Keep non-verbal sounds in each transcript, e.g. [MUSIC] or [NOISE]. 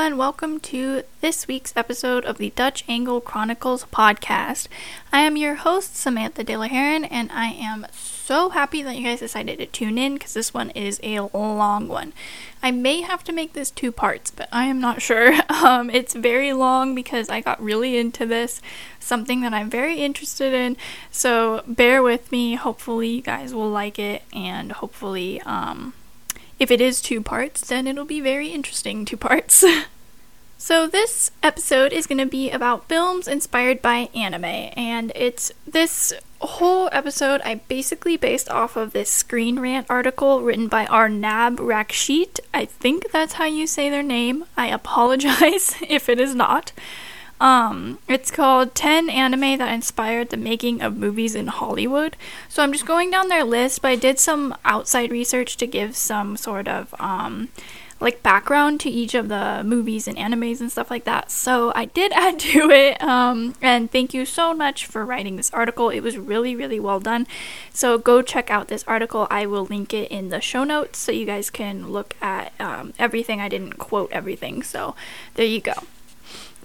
and welcome to this week's episode of the Dutch Angle Chronicles podcast. I am your host, Samantha De La Heron, and I am so happy that you guys decided to tune in because this one is a long one. I may have to make this two parts, but I am not sure. [LAUGHS] Um, it's very long because I got really into this, something that I'm very interested in. So bear with me. Hopefully, you guys will like it, and hopefully, um, if it is two parts, then it'll be very interesting two parts. [LAUGHS] so this episode is going to be about films inspired by anime and it's this whole episode I basically based off of this Screen Rant article written by Arnab Rakshit. I think that's how you say their name. I apologize [LAUGHS] if it is not. Um, it's called 10 Anime That Inspired the Making of Movies in Hollywood. So I'm just going down their list, but I did some outside research to give some sort of um, like background to each of the movies and animes and stuff like that. So I did [LAUGHS] add to it. Um, and thank you so much for writing this article. It was really, really well done. So go check out this article. I will link it in the show notes so you guys can look at um, everything. I didn't quote everything. So there you go.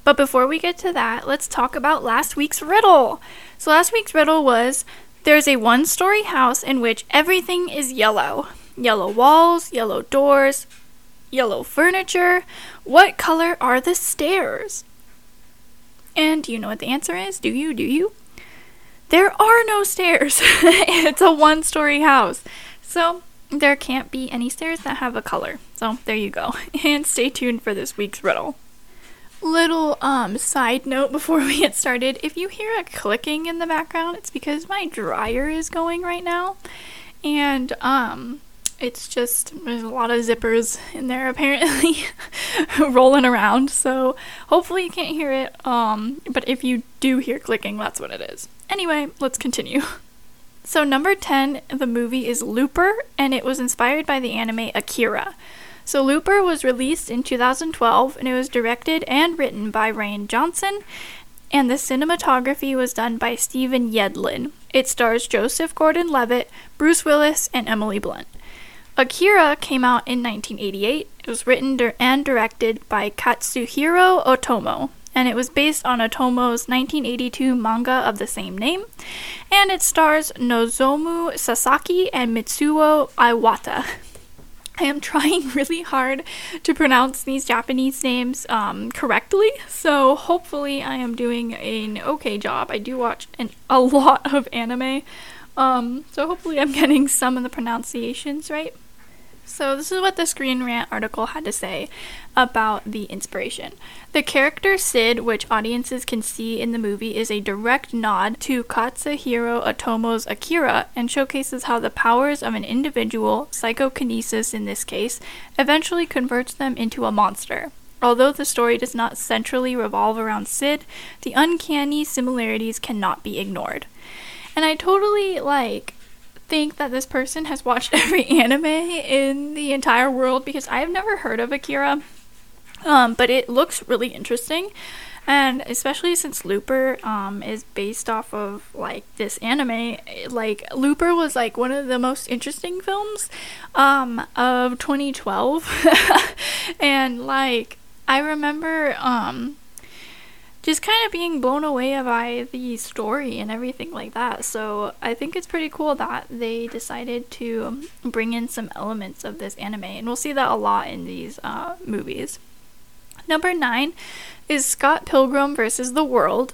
But before we get to that, let's talk about last week's riddle. So, last week's riddle was there's a one story house in which everything is yellow yellow walls, yellow doors, yellow furniture. What color are the stairs? And do you know what the answer is? Do you? Do you? There are no stairs. [LAUGHS] it's a one story house. So, there can't be any stairs that have a color. So, there you go. [LAUGHS] And stay tuned for this week's riddle. Little um side note before [LAUGHS] we get started, if you hear a clicking in the background, it's because my dryer is going right now. And um it's just there's a lot of zippers in there [LAUGHS] apparently [LAUGHS] rolling around. So hopefully you can't hear it. Um but if you do hear clicking, that's what it is. Anyway, let's continue. So number 10, the movie is Looper and it was inspired by the anime Akira. So Looper was released in 2012 and it was directed and written by Rian Johnson and the cinematography was done by Stephen Yedlin. It stars Joseph Gordon-Levitt, Bruce Willis, and Emily Blunt. Akira came out in 1988. It was written and directed by Katsuhiro Otomo, and it was based on Otomo's 1982 manga of the same name. And it stars Nozomu Sasaki and Mitsuo Iwata. [LAUGHS] I am trying [LAUGHS] really hard to pronounce these Japanese names um, correctly, so hopefully I am doing an okay job. I do watch an, a lot of anime, um, so hopefully I'm [LAUGHS] getting some of the pronunciations right. So, this is what the Screen Rant article had to say about the inspiration. The character Sid, which audiences can see in the movie, is a direct nod to Katsuhiro Otomo's Akira and showcases how the powers of an individual, psychokinesis in this case, eventually converts them into a monster. Although the story does not centrally revolve around Sid, the uncanny similarities cannot be ignored. And I totally like think that this person has watched [LAUGHS] every anime in the entire world because I have never heard of Akira. Um, but it looks really interesting. And especially since Looper um, is based off of like this anime, like Looper was like one of the most interesting films um, of 2012. [LAUGHS] and like I remember um, just kind of being blown away by the story and everything like that. So I think it's pretty cool that they decided to bring in some elements of this anime, and we'll see that a lot in these uh, movies. Number nine is Scott Pilgrim versus the World,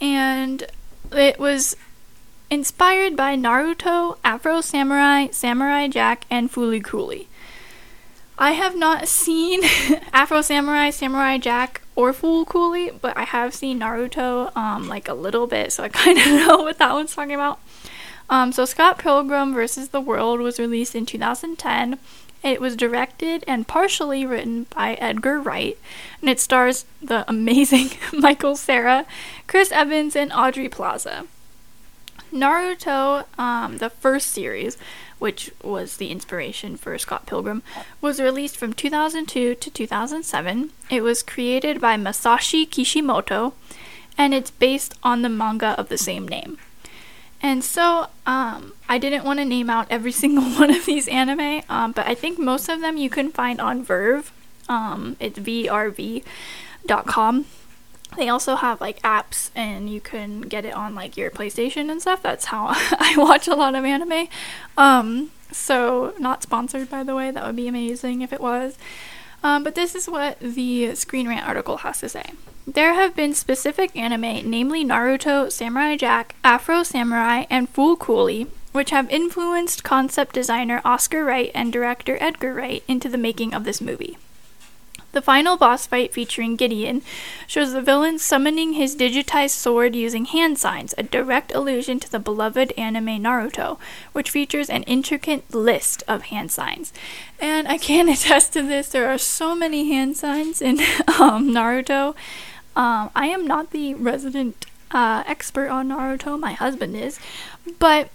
and it was inspired by Naruto, Afro Samurai, Samurai Jack, and Fooly Cooly. I have not seen [LAUGHS] Afro Samurai, Samurai Jack, or Fool Cooly, but I have seen Naruto um, like a little bit, so I [LAUGHS] kind of know what that one's talking about. Um, so Scott Pilgrim versus the World was released in 2010. It was directed and partially written by Edgar Wright, and it stars the [LAUGHS] amazing Michael Cera, Chris Evans, and Aubrey Plaza. Naruto, um, the first series, which was the inspiration for Scott Pilgrim, was released from 2002 to 2007. It was created by Masashi Kishimoto, and it's based on the manga of the same name. And so, um, I didn't want to name out every [LAUGHS] single one of these anime, um, but I think most of them you can find on Verve. Um, it's vrv.com. They also have like apps and you can get it on like your PlayStation and stuff. That's how [LAUGHS] I watch a lot of anime. Um, so, not sponsored by the way, that would be amazing if it was. Um, but this is what the Screen Rant article has to say. There have been specific anime, namely Naruto, Samurai Jack, Afro Samurai, and Fool Coolie, which have influenced concept designer Oscar Wright and director Edgar Wright into the making of this movie. The final boss fight featuring Gideon shows the villain summoning his digitized sword using hand signs, a direct allusion to the beloved anime Naruto, which features an intricate list of hand signs. And I can [LAUGHS] attest to this, there are so many hand signs in [LAUGHS] um, Naruto. Um, I am not the resident uh, expert on Naruto, my husband is, but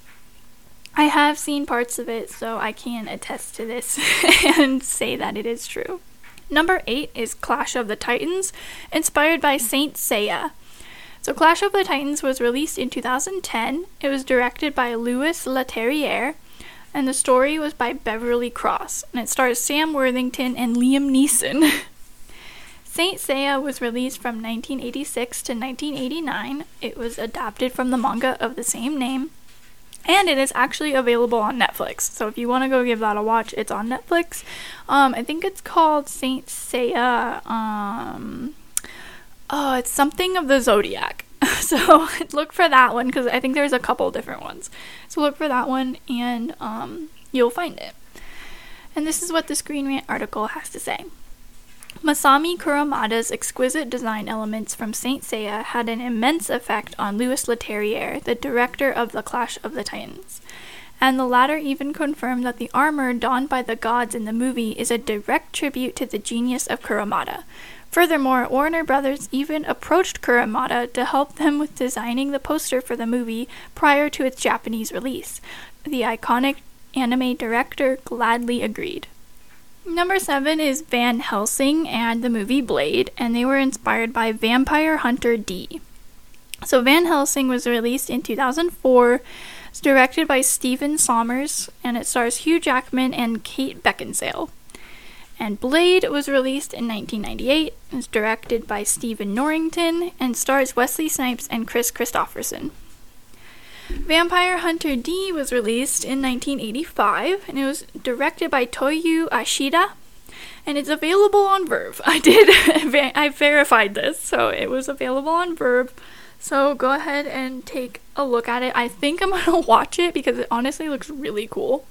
I have seen parts of it, so I can attest to this [LAUGHS] and say that it is true. Number eight is Clash of the Titans, inspired by Saint Seiya. So, Clash of the Titans was released in 2010. It was directed by Louis Leterrier, and the story was by Beverly Cross, and it stars Sam Worthington and Liam Neeson. [LAUGHS] Saint Seiya was released from 1986 to 1989. It was adapted from the manga of the same name and it is actually available on Netflix. So if you want to go give that a watch, it's on Netflix. Um, I think it's called Saint Seiya. Um, oh, it's something of the Zodiac. [LAUGHS] so [LAUGHS] look for that one because I think there's a couple different ones. So look for that one and um, you'll find it. And this is what the Screen Rant article has to say. Masami Kurumada's exquisite design elements from Saint Seiya had an immense effect on Louis Leterrier, the director of The Clash of the Titans. And the latter even confirmed that the armor donned by the gods in the movie is a direct tribute to the genius of Kurumada. Furthermore, Warner Brothers even approached Kurumada to help them with designing the poster for the movie prior to its Japanese release. The iconic anime director gladly agreed. Number seven is Van Helsing and the movie Blade, and they were inspired by Vampire Hunter D. So, Van Helsing was released in 2004. It's directed by Stephen Sommers, and it stars Hugh Jackman and Kate Beckinsale. And Blade was released in 1998. It's directed by Stephen Norrington and stars Wesley Snipes and Kris Kristofferson. Vampire Hunter D was released in 1985 and it was directed by Toyo Ashida and it's available on VRV. [LAUGHS] I did I verified this, so it was available on VRV. So go ahead and take a look at it. I think I'm [LAUGHS] to watch it because it honestly looks really cool.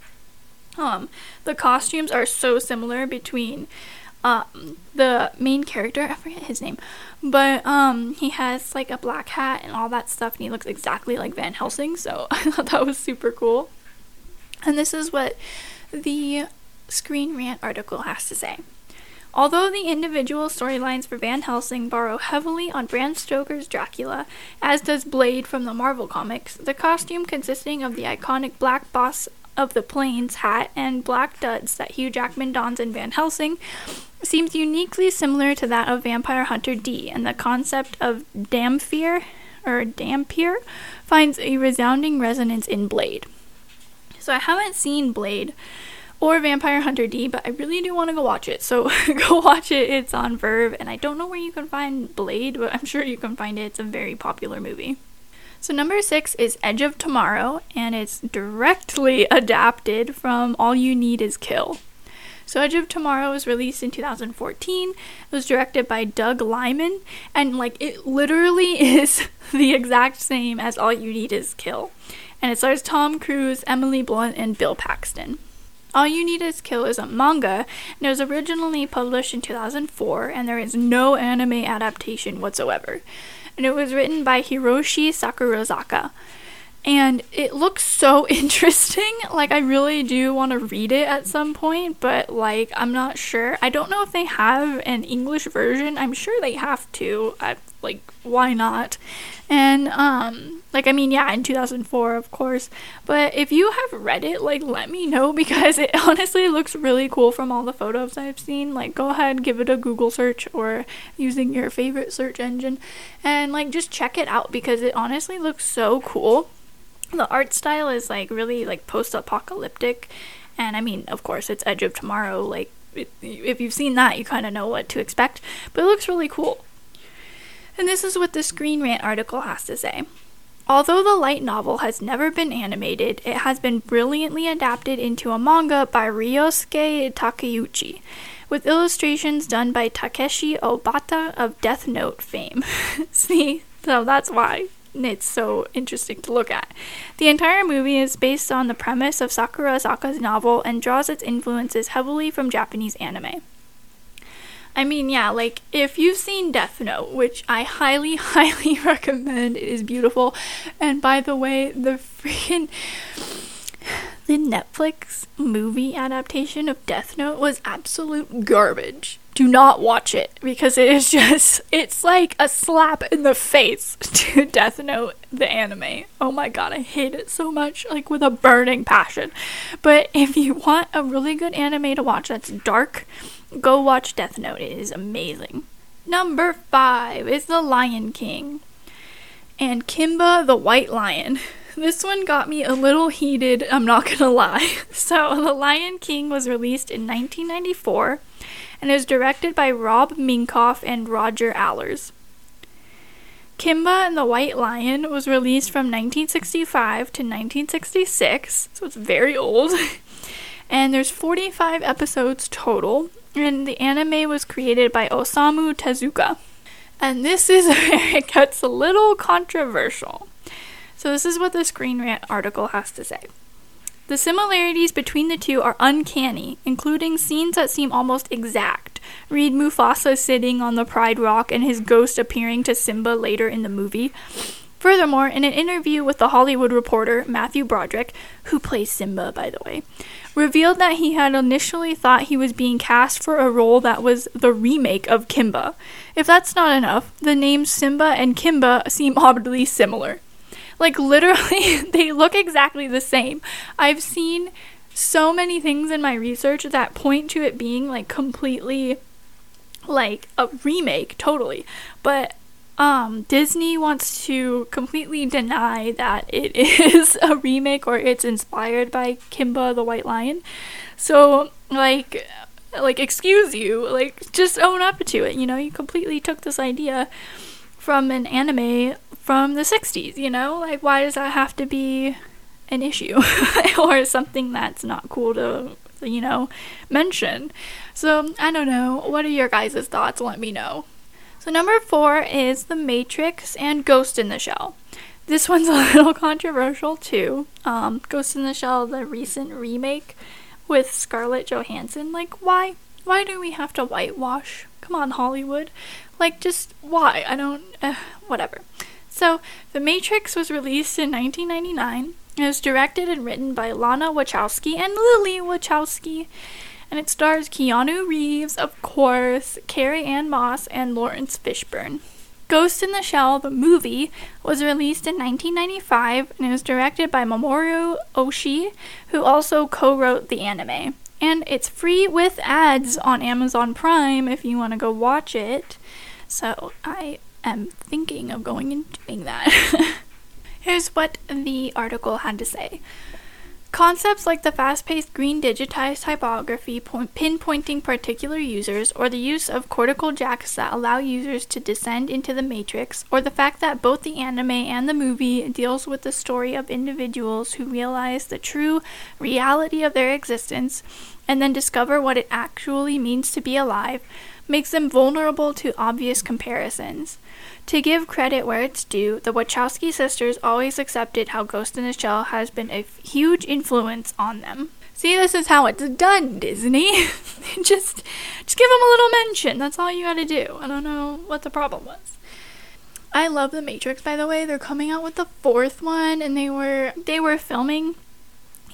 Um the costumes are so similar between um, the main character, I forget his name, but um, he has like a black hat and all that stuff, and he looks exactly like Van Helsing, so [LAUGHS] I thought that was super cool. And this is what the Screen Rant article has to say. Although the individual storylines for Van Helsing borrow heavily on Bram Stoker's Dracula, as does Blade from the Marvel Comics, the costume consisting of the iconic black boss of the Plains hat and black duds that Hugh Jackman dons in Van Helsing seems uniquely similar to that of Vampire Hunter D, and the concept of Dhampir or Dhampir finds a resounding resonance in Blade. So I haven't seen Blade or Vampire Hunter D, but I really do want to go watch it. So [LAUGHS] go watch it. It's on Verve, and I don't know where you can find Blade, but I'm sure you can find it. It's a very popular movie. So, number six is Edge of Tomorrow, and it's directly adapted from All You Need Is Kill. So, Edge of Tomorrow was released in 2014. It was directed by Doug Liman, and like it literally [LAUGHS] is the exact same as All You Need Is Kill. And it stars Tom Cruise, Emily Blunt, and Bill Paxton. All You Need Is Kill is a manga, and it was originally published in 2004, and there is no anime adaptation whatsoever and it was written by Hiroshi Sakurazaka. And it looks so [LAUGHS] interesting. Like, I really do want to read it at some point, but like, I'm not sure. I don't know if they have an English version. I'm sure they have to. I, like, why not? And, um, like, I mean, yeah, in 2004, of course. But if you have read it, like, let me know [LAUGHS] because it honestly looks really cool from all the photos I've seen. Like, go ahead, give it a Google search or using your favorite search engine and, like, just check it out because it honestly looks so cool. The art style is, like, really, like, post apocalyptic. And I mean, of course, it's Edge of Tomorrow. Like, if you've seen that, you kind of know what to expect. But it looks really cool. And this is what the Screen Rant article has to say. Although the light novel has never been animated, it has been brilliantly adapted into a manga by Ryosuke Takeuchi, with illustrations done by Takeshi Obata of Death Note fame. [LAUGHS] See? So that's why it's so interesting to look at. The entire movie is based on the premise of Sakurazaka's novel and draws its influences heavily from Japanese anime. I mean, yeah, like if you've seen Death Note, which I highly, [LAUGHS] highly recommend, it is beautiful. And by the way, the freaking [SIGHS] the Netflix movie adaptation of Death Note was absolute garbage. Do not watch it because it is [LAUGHS] just it's like a slap in the face [LAUGHS] to Death Note the anime. Oh my god, I hate it so much like with a burning passion. But if you want a really good anime to watch that's dark, go watch Death Note. It is amazing. Number 5 is The Lion King and Kimba the White Lion. [LAUGHS] This one got me a little heated, I'm not gonna lie. So, The Lion King was released in 1994 and it was directed by Rob Minkoff and Roger Allers. Kimba and the White Lion was released from 1965 to 1966, so it's very old. [LAUGHS] and there's 45 episodes total, and the anime was created by Osamu Tezuka. And this is [LAUGHS] where it gets a little controversial. So, this is what the Screen Rant article has to say. The similarities between the two are uncanny, including scenes that seem almost exact. Read Mufasa sitting on the Pride Rock and his ghost appearing to Simba later in the movie. Furthermore, in an interview with The Hollywood Reporter, Matthew Broderick, who plays Simba, by the way, revealed that he had initially thought he was being cast for a role that was the remake of Kimba. If that's not enough, the names Simba and Kimba seem oddly similar. Like literally, [LAUGHS] they look exactly the same. I've seen so many things in my research that point to it being like completely like a remake totally. But um, Disney wants to completely deny that it [LAUGHS] is a remake or it's inspired by Kimba the White Lion. So, like, like excuse you, like just own up to it. You know, you completely took this idea from an anime from the 60s, you know? Like, why does that have to be an issue [LAUGHS] or something that's not cool to, you know, mention? So, I don't know. What are your guys' thoughts? Let me know. So, number four is The Matrix and Ghost in the Shell. This [LAUGHS] one's a little controversial too. Um, Ghost in the Shell, the recent remake with Scarlett Johansson. Like, why? Why do we have to whitewash? Come on, Hollywood. Like, just why? I don't. Uh, whatever. So, The Matrix was released in 1999. It was directed and written by Lana Wachowski and Lily Wachowski. And it stars Keanu Reeves, of course, Carrie Ann Moss, and Laurence Fishburne. Ghost in the Shell, the movie, was released in 1995 and it was directed by Mamoru Oshii, who also co wrote the anime. And it's free with ads on Amazon Prime if you want to go watch it. So I am thinking of going and doing that. [LAUGHS] Here's what the article had to say. Concepts like the fast paced green digitized typography point- pinpointing particular users, or the use of cortical jacks that allow users to descend into the matrix, or the fact that both the anime and the movie deals with the story of individuals who realize the true reality of their existence and then discover what it actually means to be alive, makes them vulnerable to obvious comparisons. To give credit where it's due, the Wachowski sisters always accepted how Ghost in the Shell has been a huge influence on them. See, this is how it's done, Disney. [LAUGHS] just, just give them a little mention. That's all you gotta do. I don't know what the problem was. I love The Matrix, by the way. They're coming out with the fourth one, and they were they were filming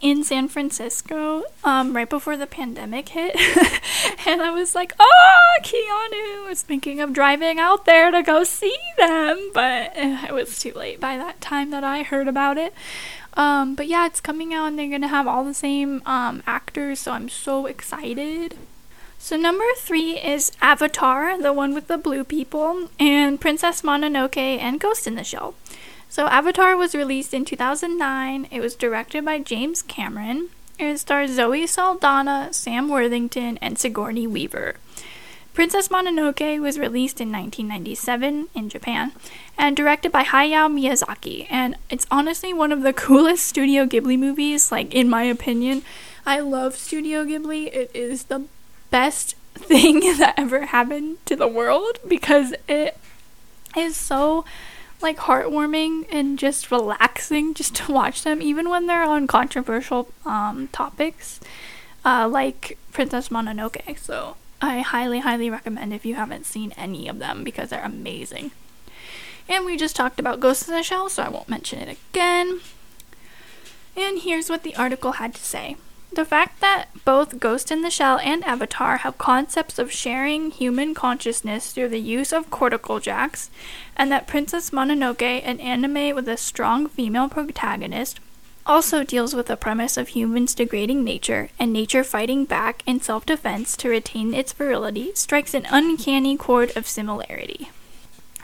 in San Francisco um, right before the pandemic hit. [LAUGHS] and I was like, oh, Keanu. Was thinking of driving out there to go see them, but [LAUGHS] it was too late by that time that I heard about it. Um, but yeah, it's coming out and they're going to have all the same um, actors, so I'm so excited. So, number three is Avatar, the one with the blue people, and Princess Mononoke and Ghost in the Shell. So, Avatar was released in 2009. It was directed by James Cameron. It stars Zoe Saldana, Sam Worthington, and Sigourney Weaver. Princess Mononoke was released in 1997 in Japan and directed by Hayao Miyazaki. And it's honestly one of the [LAUGHS] coolest Studio Ghibli movies, like, in my opinion. I love Studio Ghibli. It is the best [LAUGHS] thing [LAUGHS] that ever happened to the world because it is so like heartwarming and just relaxing just to watch them even when they're on controversial um, topics uh, like princess mononoke. So i highly highly recommend if you haven't seen any of them because they're amazing. And we just talked about ghost in the shell so i won't mention it again. And here's what the article had to say the fact that both Ghost in the Shell and Avatar have concepts of sharing human consciousness through the use of cortical jacks, and that Princess Mononoke, an anime with a strong female protagonist, also deals with the premise of humans degrading nature and nature fighting back in self defense to retain its virility, strikes an uncanny chord of similarity.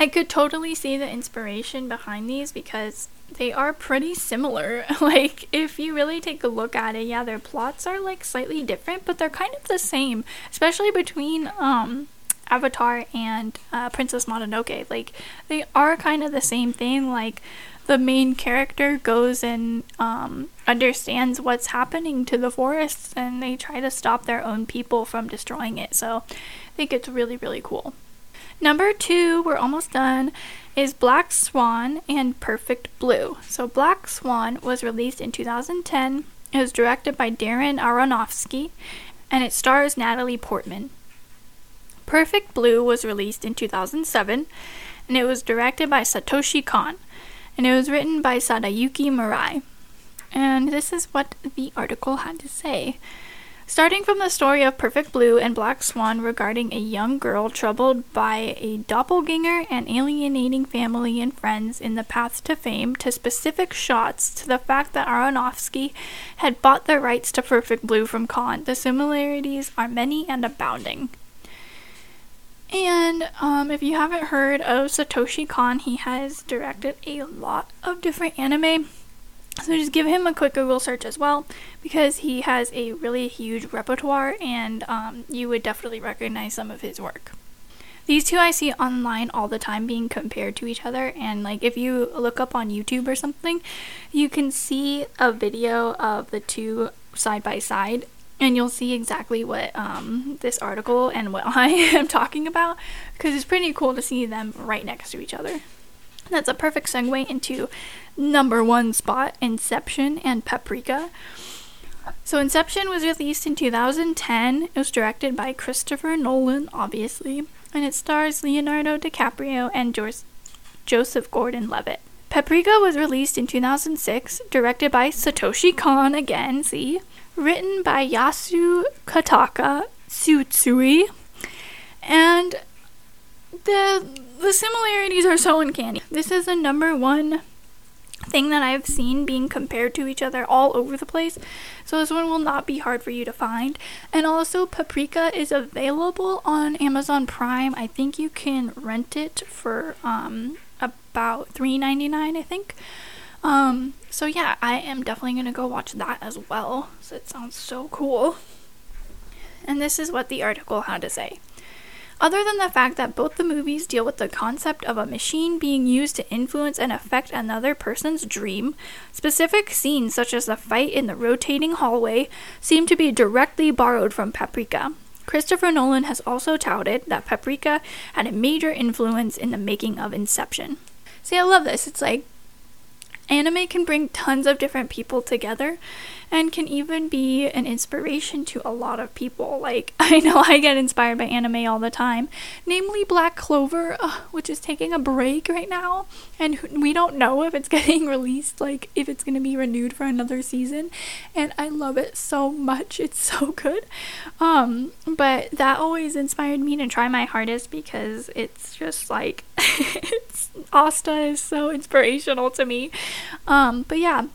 I could totally see the inspiration behind these because they are pretty similar. [LAUGHS] like, if you really take a look at it, yeah, their plots are like slightly different, but they're kind of the same, especially between um, Avatar and uh, Princess Mononoke. Like, they are kind of the same thing. Like, the main character goes and um, understands what's happening to the forests, and they try to stop their own people from destroying it. So, I think it's really, really cool. Number two, we're almost done, is Black Swan and Perfect Blue. So, Black Swan was released in 2010. It was directed by Darren Aronofsky and it stars Natalie Portman. Perfect Blue was released in 2007 and it was directed by Satoshi Kon and it was written by Sadayuki Murai. And this is what the article had to say. Starting from the story of Perfect Blue and Black Swan regarding a young girl troubled by a doppelganger and alienating family and friends in the path to fame, to specific shots to the fact that Aronofsky had bought the rights to Perfect Blue from Kon, the similarities are many and abounding. And um, if you haven't heard of Satoshi Kon, he has directed a lot of different anime. So just give him a quick Google search as well because he has a really huge repertoire and um, you would definitely recognize some of his work. These two I see online all the time being compared to each other, and like if you look up on YouTube or something, you can see a video of the two side by side, and you'll see exactly what um, this article and what [LAUGHS] I am talking about because it's pretty cool to see them right next to each other. That's a perfect segue into number one spot Inception and Paprika. So, Inception was released in 2010. It was directed by Christopher Nolan, obviously, and it stars Leonardo DiCaprio and jo- Joseph Gordon Levitt. Paprika was released in 2006, directed by Satoshi Kon again, see? Written by Yasu Kataka Tsutsui, and the the similarities are so uncanny. This is the number one thing that I've seen being compared to each other all over the place. So this one will not be hard for you to find. And also Paprika is available on Amazon Prime. I think you can rent it for um about $3.99, I think. Um so yeah, I am definitely going to go watch that as well. So it sounds so cool. And this is what the article had to say. Other than the fact that both the movies deal with the concept of a machine being used to influence and affect another person's dream, specific scenes such as the fight in the rotating hallway seem to be directly borrowed from Paprika. Christopher Nolan has also touted that Paprika had a major influence in the making of Inception. See, I love this. It's like anime can bring tons of different people together and can even be an inspiration to a lot of people. Like, [LAUGHS] I know I get inspired by anime all the time, namely Black Clover, uh, which is taking a break right now, and we don't know if it's [LAUGHS] getting released, like, if it's going to be renewed for another season. And I love it so much, it's [LAUGHS] so good. Um, but that always inspired me to try my hardest because it's just like, it's, Asta is so inspirational to me. Um, but yeah,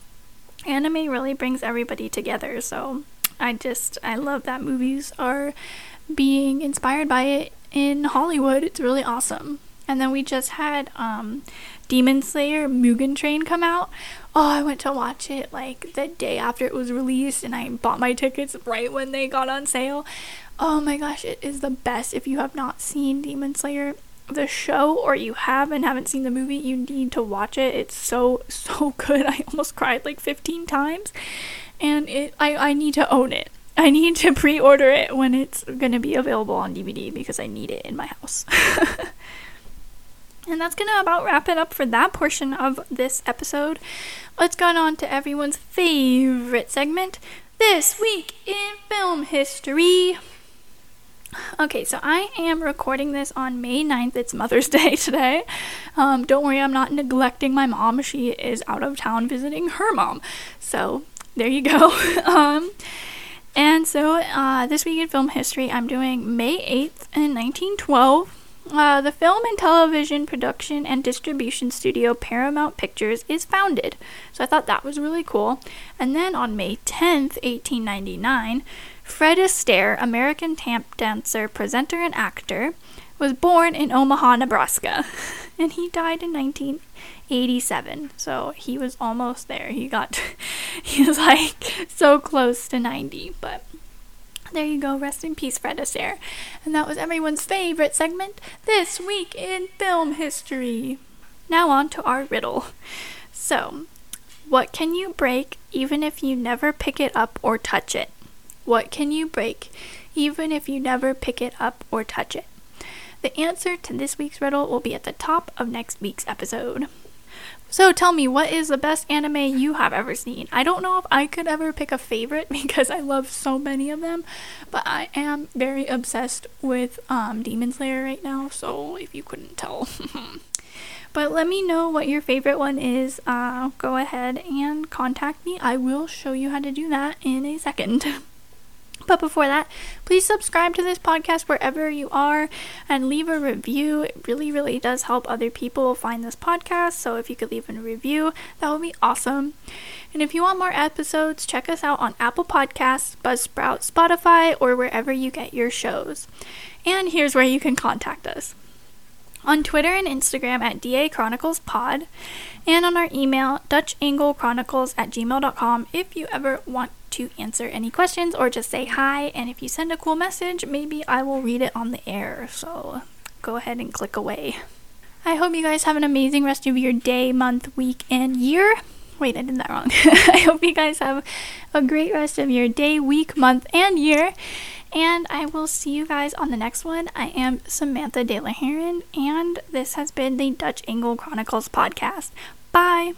anime really brings everybody together. So I just I love that movies are being inspired by it in Hollywood. It's really awesome. And then we just had um, Demon Slayer Mugen Train come out. Oh, I went to watch it like the day after it was released and I bought my tickets right when they got on sale. Oh my gosh, it is the best. If you have not seen Demon Slayer, the show, or you have and haven't seen the movie, you need to watch it. It's so, [LAUGHS] so good. I almost cried like 15 times. And it I, I need to own it. I need to pre order it when it's going to be available on DVD because I need it in my house. [LAUGHS] And that's going to about wrap it up for that portion of this episode. Let's go on to everyone's favorite segment This Week in Film History. Okay, so I am recording this on May 9th. It's Mother's [LAUGHS] Day today. Um, don't worry, I'm not neglecting my mom. She is out of town visiting her mom. So there you go. [LAUGHS] um, and so uh, this week in film history, I'm doing May 8th in 1912. Uh, the film and television production and distribution studio Paramount Pictures is founded. So I thought that was really cool. And then on May 10th, 1899, Fred Astaire, American tap dancer, presenter, and actor, was born in Omaha, Nebraska. [LAUGHS] And he died in 1987. So he was almost there. He got, [LAUGHS] he was like so close to 90. But there you go. Rest in peace, Fred Astaire. And that was everyone's favorite segment this week in film history. Now on to our riddle. So, what can you break even if you never pick it up or touch it? What can you break even if you never pick it up or touch it? The answer to this week's riddle will be at the top of next week's episode. So tell me, what is the best anime you have ever seen? I don't know if I could ever pick a favorite [LAUGHS] because I love so many of them, but I am very obsessed with um, Demon Slayer right now, so if you couldn't tell. [LAUGHS] but let me know what your favorite one is. Uh, go ahead and contact me. I will show you how to do that in a second. [LAUGHS] But before that, please subscribe to this podcast wherever you are and leave a review. It really, really does help other people find this podcast. So if you could leave a review, that would be awesome. And if you want more episodes, check us out on Apple Podcasts, Buzzsprout, Spotify, or wherever you get your shows. And here's where you can contact us on Twitter and Instagram at DA Chronicles Pod, and on our email, DutchAngleChronicles at gmail.com if you ever want to answer any questions or just say hi. And if you send a cool message, maybe I will read it on the air. So go ahead and click away. I hope you guys have an amazing rest of your day, month, week, and year. Wait, I did that wrong. [LAUGHS] I hope you guys have a great rest of your day, week, month, and year. And I will see you guys on the next one. I am Samantha De La Heron, and this has been the Dutch Angle Chronicles podcast. Bye.